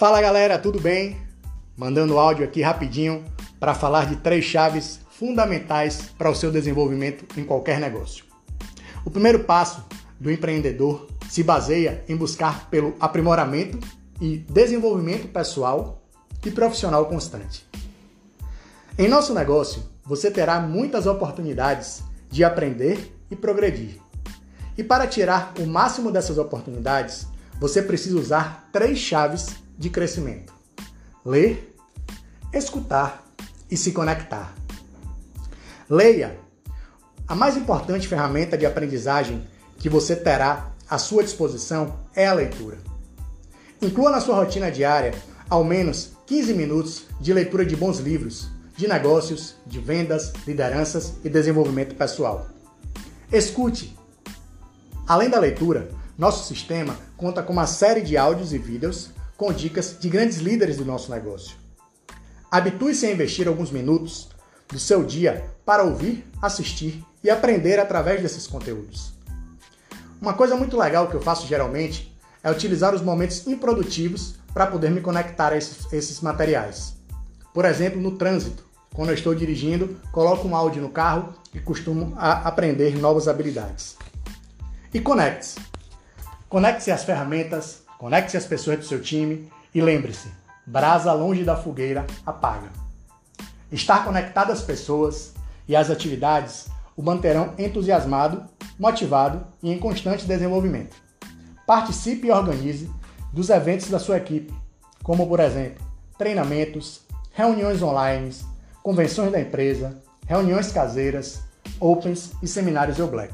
Fala galera, tudo bem? Mandando áudio aqui rapidinho para falar de três chaves fundamentais para o seu desenvolvimento em qualquer negócio. O primeiro passo do empreendedor se baseia em buscar pelo aprimoramento e desenvolvimento pessoal e profissional constante. Em nosso negócio, você terá muitas oportunidades de aprender e progredir. E para tirar o máximo dessas oportunidades, você precisa usar três chaves de crescimento: ler, escutar e se conectar. Leia. A mais importante ferramenta de aprendizagem que você terá à sua disposição é a leitura. Inclua na sua rotina diária ao menos 15 minutos de leitura de bons livros, de negócios, de vendas, lideranças e desenvolvimento pessoal. Escute. Além da leitura, nosso sistema conta com uma série de áudios e vídeos com dicas de grandes líderes do nosso negócio. Habitue-se a investir alguns minutos do seu dia para ouvir, assistir e aprender através desses conteúdos. Uma coisa muito legal que eu faço geralmente é utilizar os momentos improdutivos para poder me conectar a esses, esses materiais. Por exemplo, no trânsito, quando eu estou dirigindo, coloco um áudio no carro e costumo aprender novas habilidades. E conecte-se. Conecte-se às ferramentas, Conecte-se às pessoas do seu time e lembre-se: brasa longe da fogueira apaga. Estar conectado às pessoas e às atividades o manterão entusiasmado, motivado e em constante desenvolvimento. Participe e organize dos eventos da sua equipe, como por exemplo, treinamentos, reuniões online, convenções da empresa, reuniões caseiras, opens e seminários Eu Black.